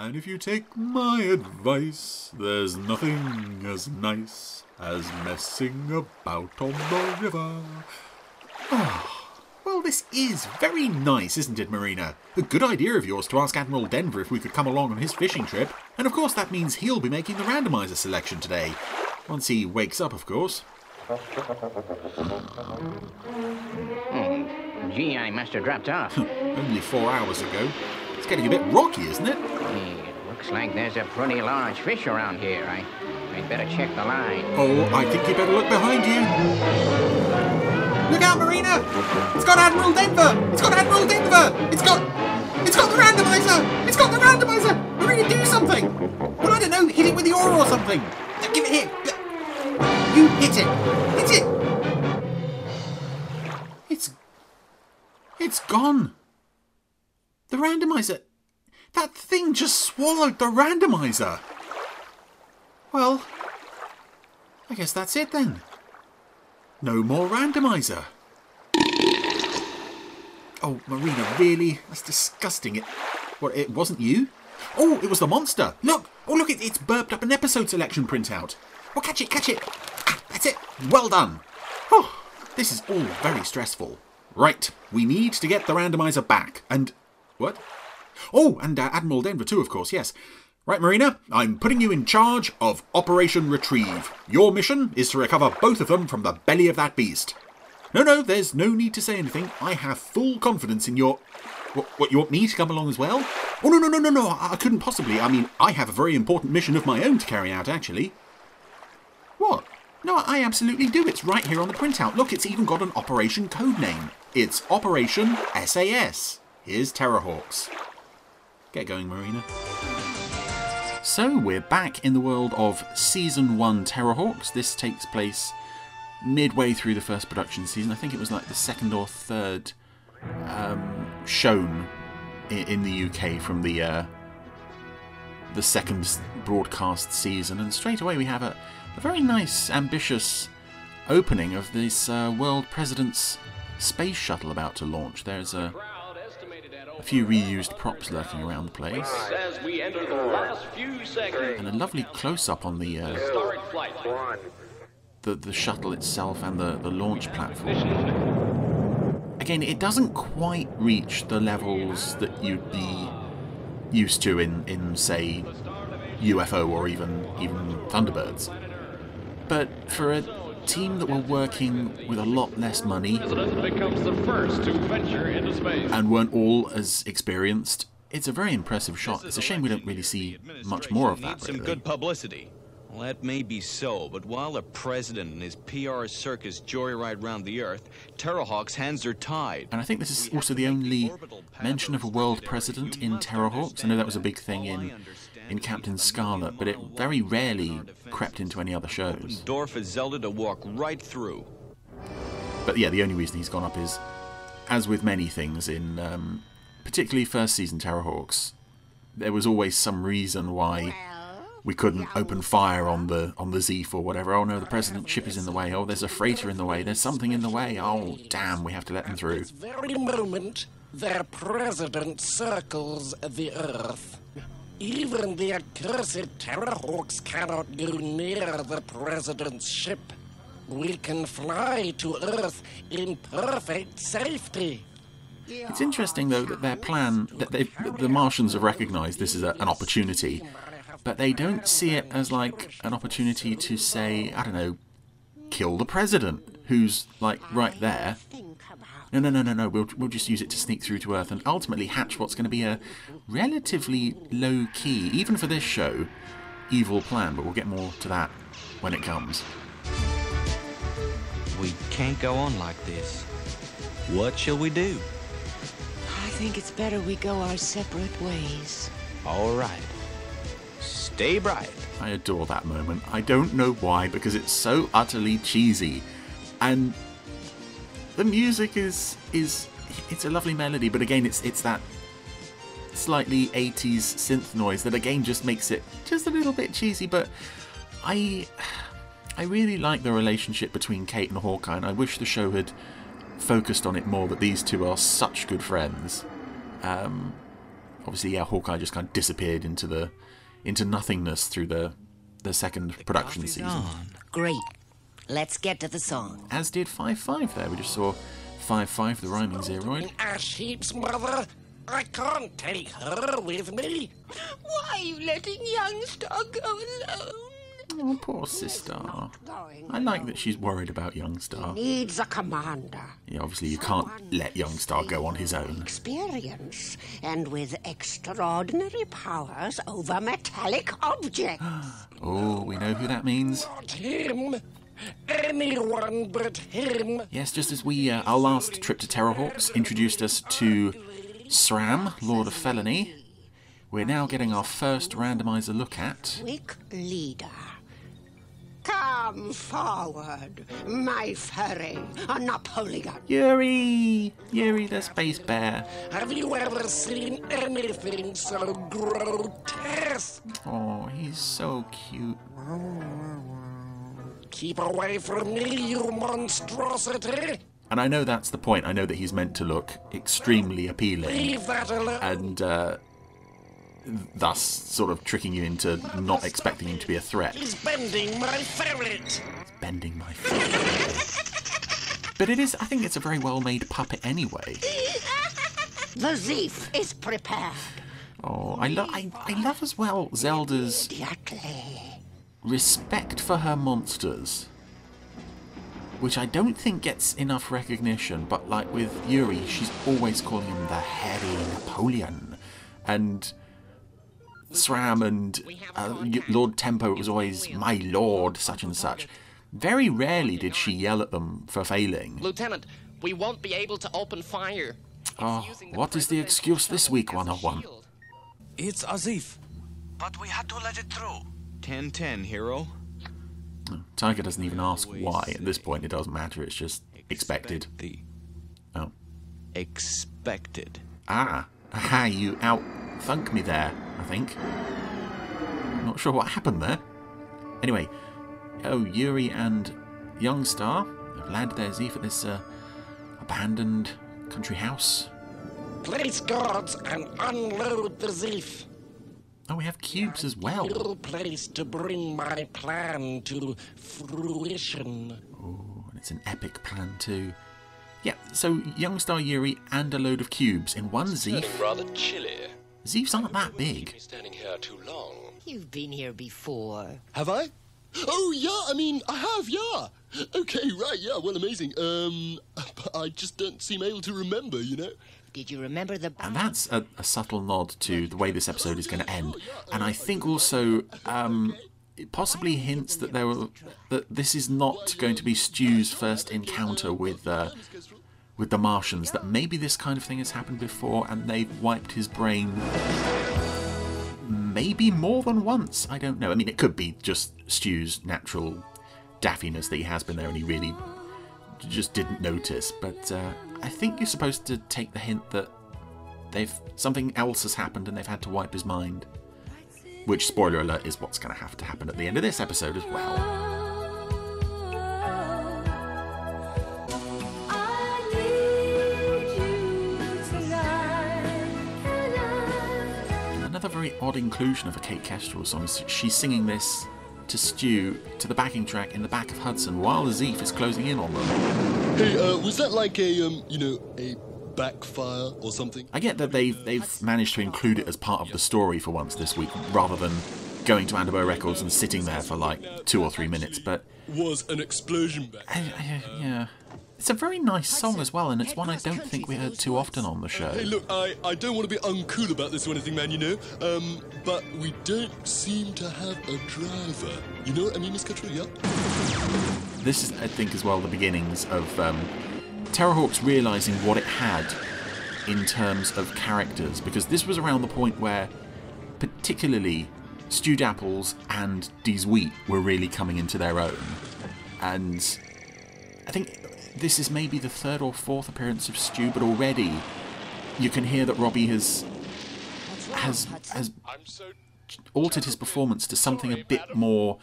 And if you take my advice, there's nothing as nice as messing about on the river. Ah, well, this is very nice, isn't it, Marina? A good idea of yours to ask Admiral Denver if we could come along on his fishing trip. And of course, that means he'll be making the randomizer selection today. Once he wakes up, of course. Gee, I must have dropped off. Only four hours ago. It's getting a bit rocky, isn't it? Hey, it looks like there's a pretty large fish around here. I, I'd better check the line. Oh, I think you better look behind you. Look out, Marina! It's got Admiral Denver! It's got Admiral Denver! It's got... It's got the randomizer! It's got the randomizer! Marina, do something! Well, I don't know, hit it with the oar or something! Give it here! You hit it! Hit it! It's... It's gone! The randomizer... That thing just swallowed the randomizer! Well, I guess that's it then. No more randomizer. Oh, Marina, really? That's disgusting. It, what? It wasn't you? Oh, it was the monster. Look! Oh, look! It, it's burped up an episode selection printout. Oh, catch it! Catch it! Ah, that's it. Well done. Oh, this is all very stressful. Right, we need to get the randomizer back. And what? Oh, and uh, Admiral Denver too, of course. Yes. Right, Marina, I'm putting you in charge of Operation Retrieve. Your mission is to recover both of them from the belly of that beast. No, no, there's no need to say anything. I have full confidence in your. What, what, you want me to come along as well? Oh, no, no, no, no, no, I, I couldn't possibly. I mean, I have a very important mission of my own to carry out, actually. What? No, I absolutely do. It's right here on the printout. Look, it's even got an operation code name. It's Operation SAS. Here's Terrahawks. Get going, Marina. So we're back in the world of Season 1 Terrahawks. This takes place midway through the first production season. I think it was like the second or third um, shown in, the UK from the uh, the second broadcast season. And straight away we have a, a very nice, ambitious opening of this uh, world president's space shuttle about to launch. There's a a few reused props lurking around the place. And a lovely close-up on the, uh, the the shuttle itself and the, the launch platform. Again, it doesn't quite reach the levels that you'd be used to in, in say, UFO or even even Thunderbirds. But for a team that were working with a lot less money and weren't all as experienced, it's a very impressive shot. It's a shame we don't really see much more of that. Some good publicity. Well, that may be so, but while the president and his PR circus joyride round the Earth, Terrahawk's hands are tied. And I think this is also the only mention of a world president in Terrahawks. I know that was a big thing in in Captain Scarlet, but it very rarely crept into any other shows. Dorf has Zelda to walk right through. But yeah, the only reason he's gone up is, as with many things in, um, particularly first season Terrahawks, there was always some reason why we couldn't open fire on the on the Zeef or whatever. Oh no, the president's ship is in the way. Oh, there's a freighter in the way. There's something in the way. Oh damn, we have to let them through. very moment their president circles the earth. Even the accursed Terrahawks cannot go near the president's ship. We can fly to Earth in perfect safety. It's interesting though that their plan, that they, the Martians have recognised this is a, an opportunity, but they don't see it as like an opportunity to say, I don't know, kill the president, who's like right there. No, no, no, no, no. We'll we'll just use it to sneak through to Earth and ultimately hatch what's going to be a relatively low key, even for this show, evil plan. But we'll get more to that when it comes. We can't go on like this. What shall we do? I think it's better we go our separate ways. All right. Stay bright. I adore that moment. I don't know why, because it's so utterly cheesy, and the music is is it's a lovely melody, but again, it's it's that slightly 80s synth noise that again just makes it just a little bit cheesy. But I I really like the relationship between Kate and Hawkeye, and I wish the show had focused on it more. That these two are such good friends. Um, obviously, yeah, Hawkeye just kind of disappeared into the into nothingness through the the second production season. on. Great. Let's get to the song. As did Five Five. There, we just saw Five Five, the rhyming Zeroid. In ash heaps, mother. I can't take her with me. Why are you letting Yung-Star go alone? Oh, poor sister. I like that she's worried about Yung-Star. Needs a commander. Yeah, obviously you can't let Yung-Star go on his own. Experience and with extraordinary powers over metallic objects. Oh, we know who that means. Not him. Anyone but him. Yes, just as we uh, our last trip to Terrahawks introduced us to SRAM, Lord of Felony, we're now getting our first randomizer look at. Weak leader. Come forward, my furry, a Napoleon. Yuri! Yuri the Space Bear. Have you ever seen anything so grotesque? Oh, he's so cute. Keep away from me, you monstrosity. And I know that's the point. I know that he's meant to look extremely appealing Leave that alone. and uh, thus sort of tricking you into not expecting him to be a threat. He's bending my ferret. bending my feet. but it is, I think it's a very well made puppet anyway. The Zeef is prepared. Oh, I, lo- I, I love as well Zelda's Immediately. Respect for her monsters. Which I don't think gets enough recognition, but like with Yuri, she's always calling him the hairy Napoleon. And SRAM and uh, Lord Tempo, it was always my lord, such and such. Very rarely did she yell at them for failing. Lieutenant, we won't be able to open fire. It's Oh, what is the excuse this week, as a 101? It's Azif. But we had to let it through. 10-10, Hiro. Tiger doesn't even ask why. At this point, it doesn't matter. It's just expected. The Oh. expected. Ah, aha, you out thunk me there, I think. Not sure what happened there. Anyway, oh, Yuri and Yung-Star have landed their Zeef at this uh, abandoned country house. Place guards and unload the Zeef. Oh, we have cubes as well. Ill place to bring my plan to fruition. Oh, and it's an epic plan too. Yeah, so Yung-Star Yuri and a load of cubes in one Zeef. rather chilly. Zeefs aren't that big. Been standing here too long. You've been here before. Have I? Oh yeah, I mean I have, yeah. Okay, right, yeah, well amazing. Um but I just don't seem able to remember, you know? Did you remember the And that's a, a subtle nod to the way this episode is going to end. And I think also um, it possibly hints that there that this is not going to be Stu's first encounter with uh, with the Martians. That maybe this kind of thing has happened before, and they've wiped his brain. Maybe more than once. I don't know. I mean, it could be just Stu's natural daffiness that he has been there, and he really just didn't notice. But uh, I think you're supposed to take the hint that they've something else has happened and they've had to wipe his mind. Which, spoiler alert, is what's going to have to happen at the end of this episode as well. Another very odd inclusion of a Kate Kestrel song is she's singing this to Stew to the backing track in the back of Hudson while Zeef is closing in on them. Hey, uh, was that like a um, you know, a backfire or something? I get that they've they've managed to include it as part of the story for once this week, rather than going to Anderburr Records and sitting there for like two or three minutes. But Was an explosion back. I, I, yeah, it's a very nice song as well, and it's one I don't think we heard too often on the show. Hey, look, I, I don't want to be uncool about this or anything, man, you know, um, but we don't seem to have a driver. You know what I mean, Miss Cottrell, yeah? This is, I think, as well the beginnings of um, Terrahawks realizing what it had in terms of characters, because this was around the point where, particularly, Stu Dapples and Dix-Huit were really coming into their own, and I think this is maybe the third or fourth appearance of Stu, but already you can hear that Robbie has has has altered his performance to something a bit more.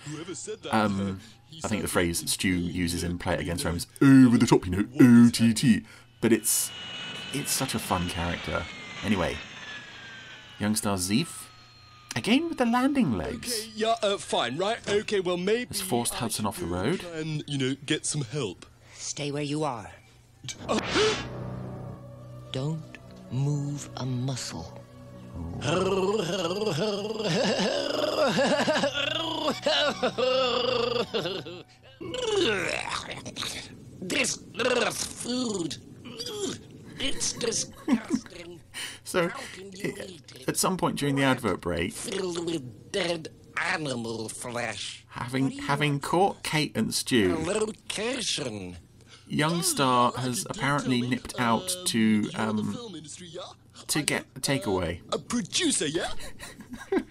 Um, I think the phrase Stu uses in Play It Again, Sram is over the top, you know, OTT. But it's it's such a fun character. Anyway, Yung-Star Zeef. Again with the landing legs. Okay, yeah, uh, fine, right? Okay, well, maybe. Has forced Hudson off the road. And, you know, get some help. Stay where you are. Don't move a muscle. This earth food. It's disgusting. So, How can you i- eat it? at some point during the advert break, Filled with dead animal flesh. having having caught Kate and Stu, Location. Yung-Star has apparently nipped out to The um, film industry, yeah? to get a takeaway. A producer, yeah?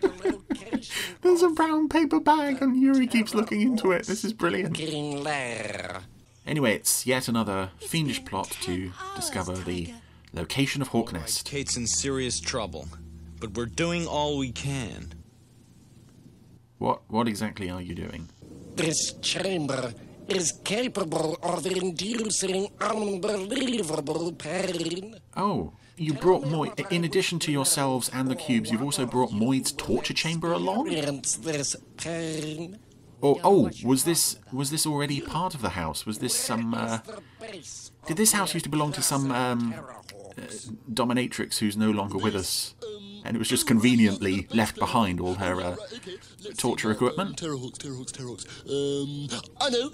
There's a brown paper bag, and Yuri keeps looking into it. This is brilliant. Anyway, it's yet another fiendish plot to discover the location of Hawk Nest. Kate's in serious trouble, but we're doing all we can. What what exactly are you doing? This chamber is capable of inducing unbelievable pain. Oh, you brought Moy. In addition to yourselves and the cubes, you've also brought Moid's torture chamber along. This pain. Or oh, was this was this already part of the house? Was this some? Uh, did this house used to belong to some um, dominatrix who's no longer with us, and it was just conveniently left behind all her uh, Right, okay. Let's torture equipment? Terrahawks, Terrahawks, Terrahawks. Um, I know.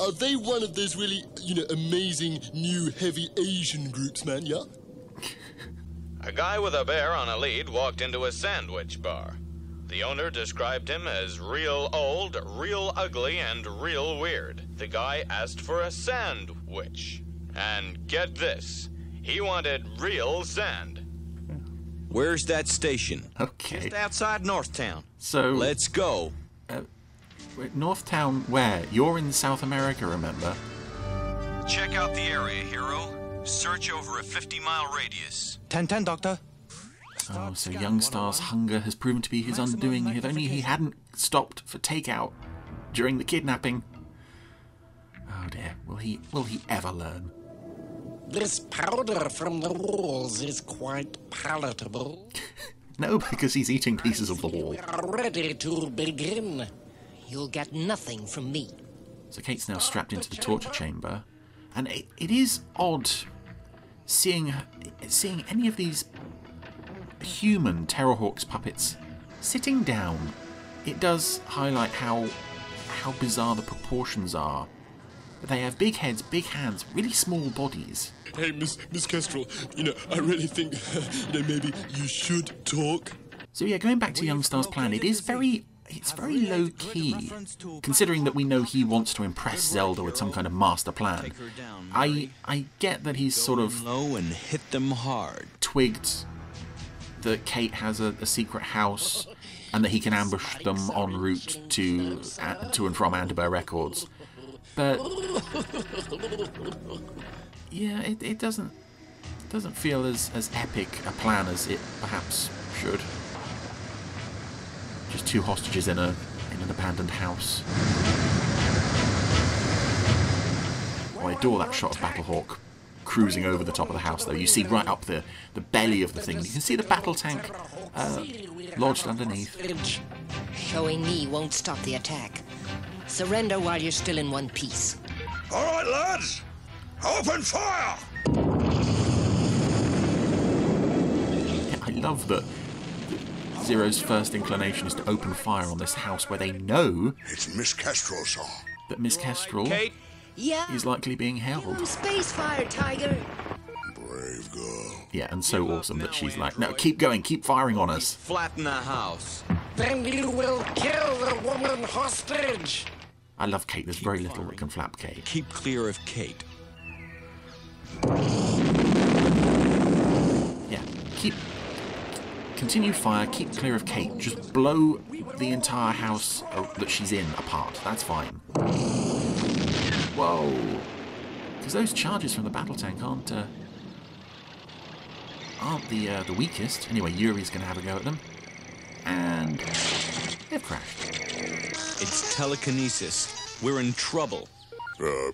Are they one of those really, you know, amazing new heavy Asian groups, man? Yeah. A guy with a bear on a lead walked into a sandwich bar. The owner described him as real old, real ugly, and real weird. The guy asked for a sandwich. And get this, he wanted real sand. Where's that station? Okay, Just outside Northtown. so Let's go. Wait, Northtown, where? You're in South America, remember? Check out the area, Hiro. Search over a 50 mile radius. 10 10, Doctor. Oh, so Yung-Star's hunger has proven to be his undoing. If only he hadn't stopped for takeout during the kidnapping. Oh dear, will he will he ever learn? This powder from the walls is quite palatable. No, because he's eating pieces of the wall. We are ready to begin. You'll get nothing from me. So Kate's now strapped into the torture chamber, and it, it is odd seeing seeing any of these human Terrahawks puppets sitting down. It does highlight how how bizarre the proportions are. They have big heads, big hands, really small bodies. Hey, Miss Miss Kestrel, you know, I really think, you know, maybe you should talk. So yeah, going back to Yung-Star's plan, it is very it's very low key, considering that we know he wants to impress Zelda with some kind of master plan. I I get that he's sort of Low and hit them hard. twigged that Kate has a, a secret house and that he can ambush them en route to uh, to and from Anderburr Records. But yeah, it, it doesn't doesn't feel as, as epic a plan as it perhaps should. Just two hostages in a in an abandoned house. Oh, I adore that shot of Battlehawk cruising over the top of the house, though. You see right up the, the belly of the thing. You can see the battle tank uh, lodged underneath. Showing me won't stop the attack. Surrender while you're still in one piece. All right, lads. Open fire! Yeah, I love that Zero's first inclination is to open fire on this house where they know It's Miss Kestrel's song. that Miss Kestrel Kate, Yeah. is likely being You're held. space fire, Tiger. Brave girl. Yeah, and so awesome that she's like, no, keep going, keep firing on us. flatten the house. Then you will kill the woman hostage. I love Kate. There's very little that can flap Kate. Keep clear of Kate. Yeah, keep. Continue fire, keep clear of Kate. Just blow the entire house uh, that she's in apart. That's fine. Whoa. Because those charges from the battle tank aren't. Uh, aren't the uh, the weakest. Anyway, Yuri's going to have a go at them. And. They've crashed. It's telekinesis. We're in trouble. Uh,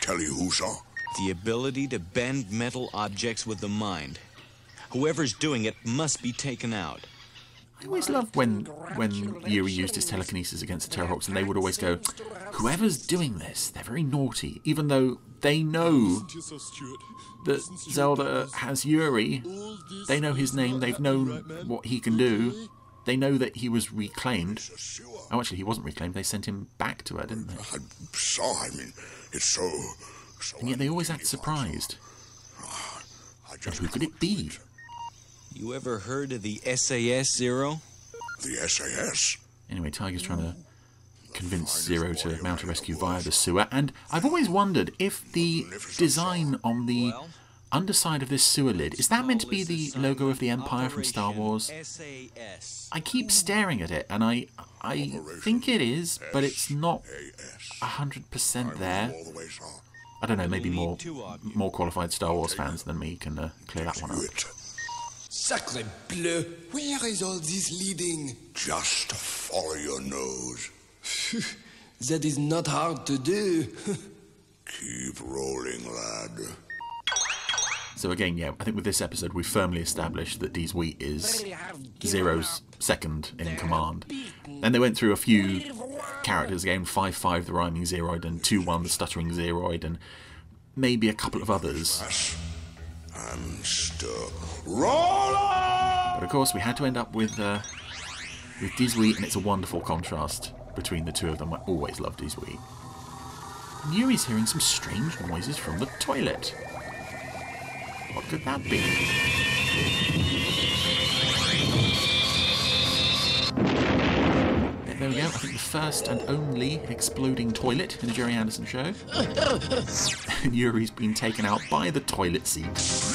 tell you who, sir? The ability to bend metal objects with the mind. Whoever's doing it must be taken out. I always loved when when Yuri used his telekinesis against the Terrahawks, and they would always go, "Whoever's doing this, they're very naughty," even though they know that Zelda has Yuri. They know his name. They've known what he can do. They know that he was reclaimed. Oh, actually, he wasn't reclaimed. They sent him back to her, didn't they? So, I mean, it's so. so And yet they always act surprised. And who could it be? You ever heard of the SAS Zero? The SAS? Anyway, Tiger's trying to convince Zero to mount a rescue via the sewer, and I've always wondered if the design on the underside of this sewer lid is that meant to be the logo of the Empire from Star Wars? I keep staring at it, and I I think it is, but it's not hundred percent there. I don't know. Maybe more more qualified Star Wars fans than me can uh, clear that one up. Sacre bleu! Where is all this leading? Just follow your nose. that is not hard to do. Keep rolling, lad. So again, yeah, I think with this episode we firmly established that Dix-Huit is Zero's second in command. Then they went through a few characters again, 5-5 the rhyming Zeroid and 2-1 the stuttering Zeroid and maybe a couple of others. But of course we had to end up with uh, with Dee's and it's a wonderful contrast between the two of them. I always loved Wheat. Yuri's hearing some strange noises from the toilet. What could that be? There we go. I think the first and only exploding toilet in a Gerry Anderson show. Yuri's been taken out by the toilet seat.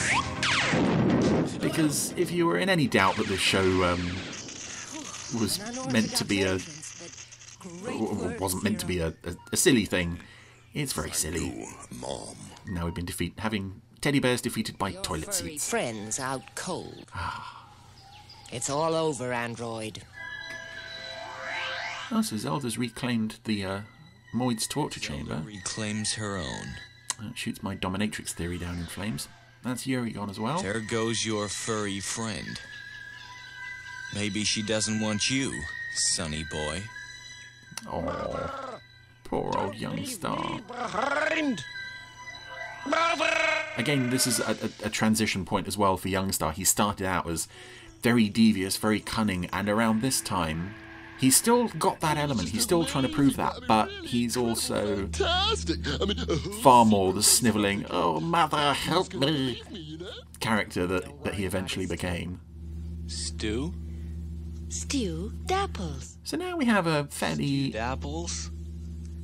Because if you were in any doubt that this show um, was meant to be a wasn't meant to be a, a, a silly thing, it's very silly. Mom. Now we've been defeat having teddy bears defeated by Your toilet furry seats. friends out cold. it's all over, android. Oh, so Zelda's reclaimed the uh, Moid's torture chamber. Reclaims her own. Uh, shoots my dominatrix theory down in flames. That's Yuri gone as well. There goes your furry friend. Maybe she doesn't want you, sonny boy. Oh, poor old Yung-Star. Again, this is a, a, a transition point as well for Yung-Star. He started out as very devious, very cunning, and around this time, he's still got that element. He's still trying to prove that, but he's also Fantastic. I mean, uh, far more the snivelling, oh, mother, help me character that, that he eventually became. Stew? Stew Dapples. So now we have a fairly, Dapples.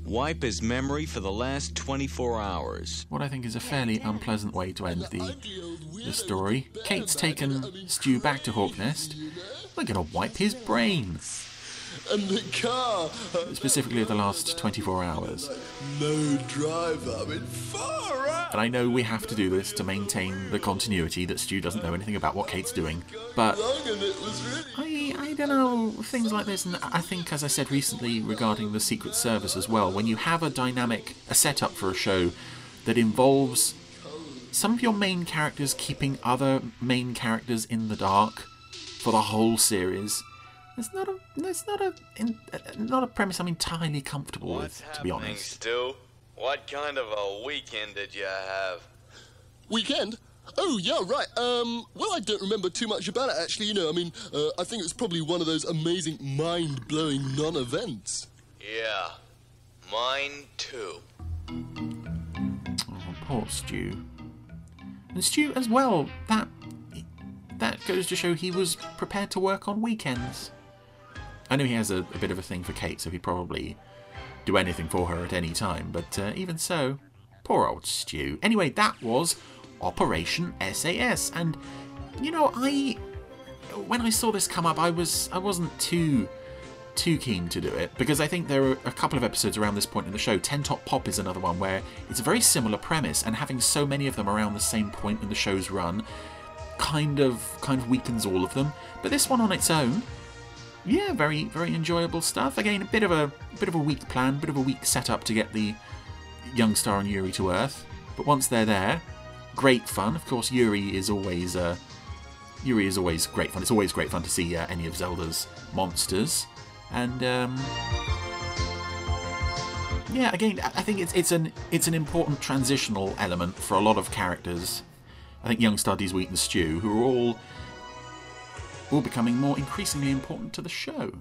Wipe his memory for the last 24 hours. what I think is a fairly unpleasant way to end the, the story. Kate's taken Stew back to Hawknest. We're going to wipe his brain. And the car. specifically of the last 24 hours. No driver. I mean, far out. And I know we have to do this to maintain the continuity that Stu doesn't know anything about what Kate's doing. But Long and it was really. I, I don't know, things like this, and I think, as I said recently regarding the Secret Service as well, when you have a dynamic, a setup for a show that involves some of your main characters keeping other main characters in the dark for the whole series, it's not a, it's not a, in, not a premise I'm entirely comfortable with, to be honest. Stu? What kind of a weekend did you have? Weekend? Oh, yeah, right. Um, well, I don't remember too much about it, actually. You know, I mean, uh, I think it was probably one of those amazing, mind blowing non events. Yeah, mine too. Oh, poor Stu. And Stu, as well, that that goes to show he was prepared to work on weekends. I know he has a, a bit of a thing for Kate, so he'd probably do anything for her at any time, but uh, even so, poor old Stew. Anyway, that was Operation SAS, and you know, I when I saw this come up, I was I wasn't too too keen to do it because I think there are a couple of episodes around this point in the show. Ten Top Pop is another one where it's a very similar premise, and having so many of them around the same point in the show's run kind of kind of weakens all of them. But this one on its own, yeah, very very enjoyable stuff. Again, a bit of a, bit of a weak plan, bit of a weak setup to get the Yung-Star and Yuri to Earth. But once they're there, great fun. Of course, Yuri is always uh, Yuri is always great fun. It's always great fun to see uh, any of Zelda's monsters, and um, yeah, again, I think it's it's an it's an important transitional element for a lot of characters. I think Yung-Star, Week, and Stew, who are all all becoming more increasingly important to the show.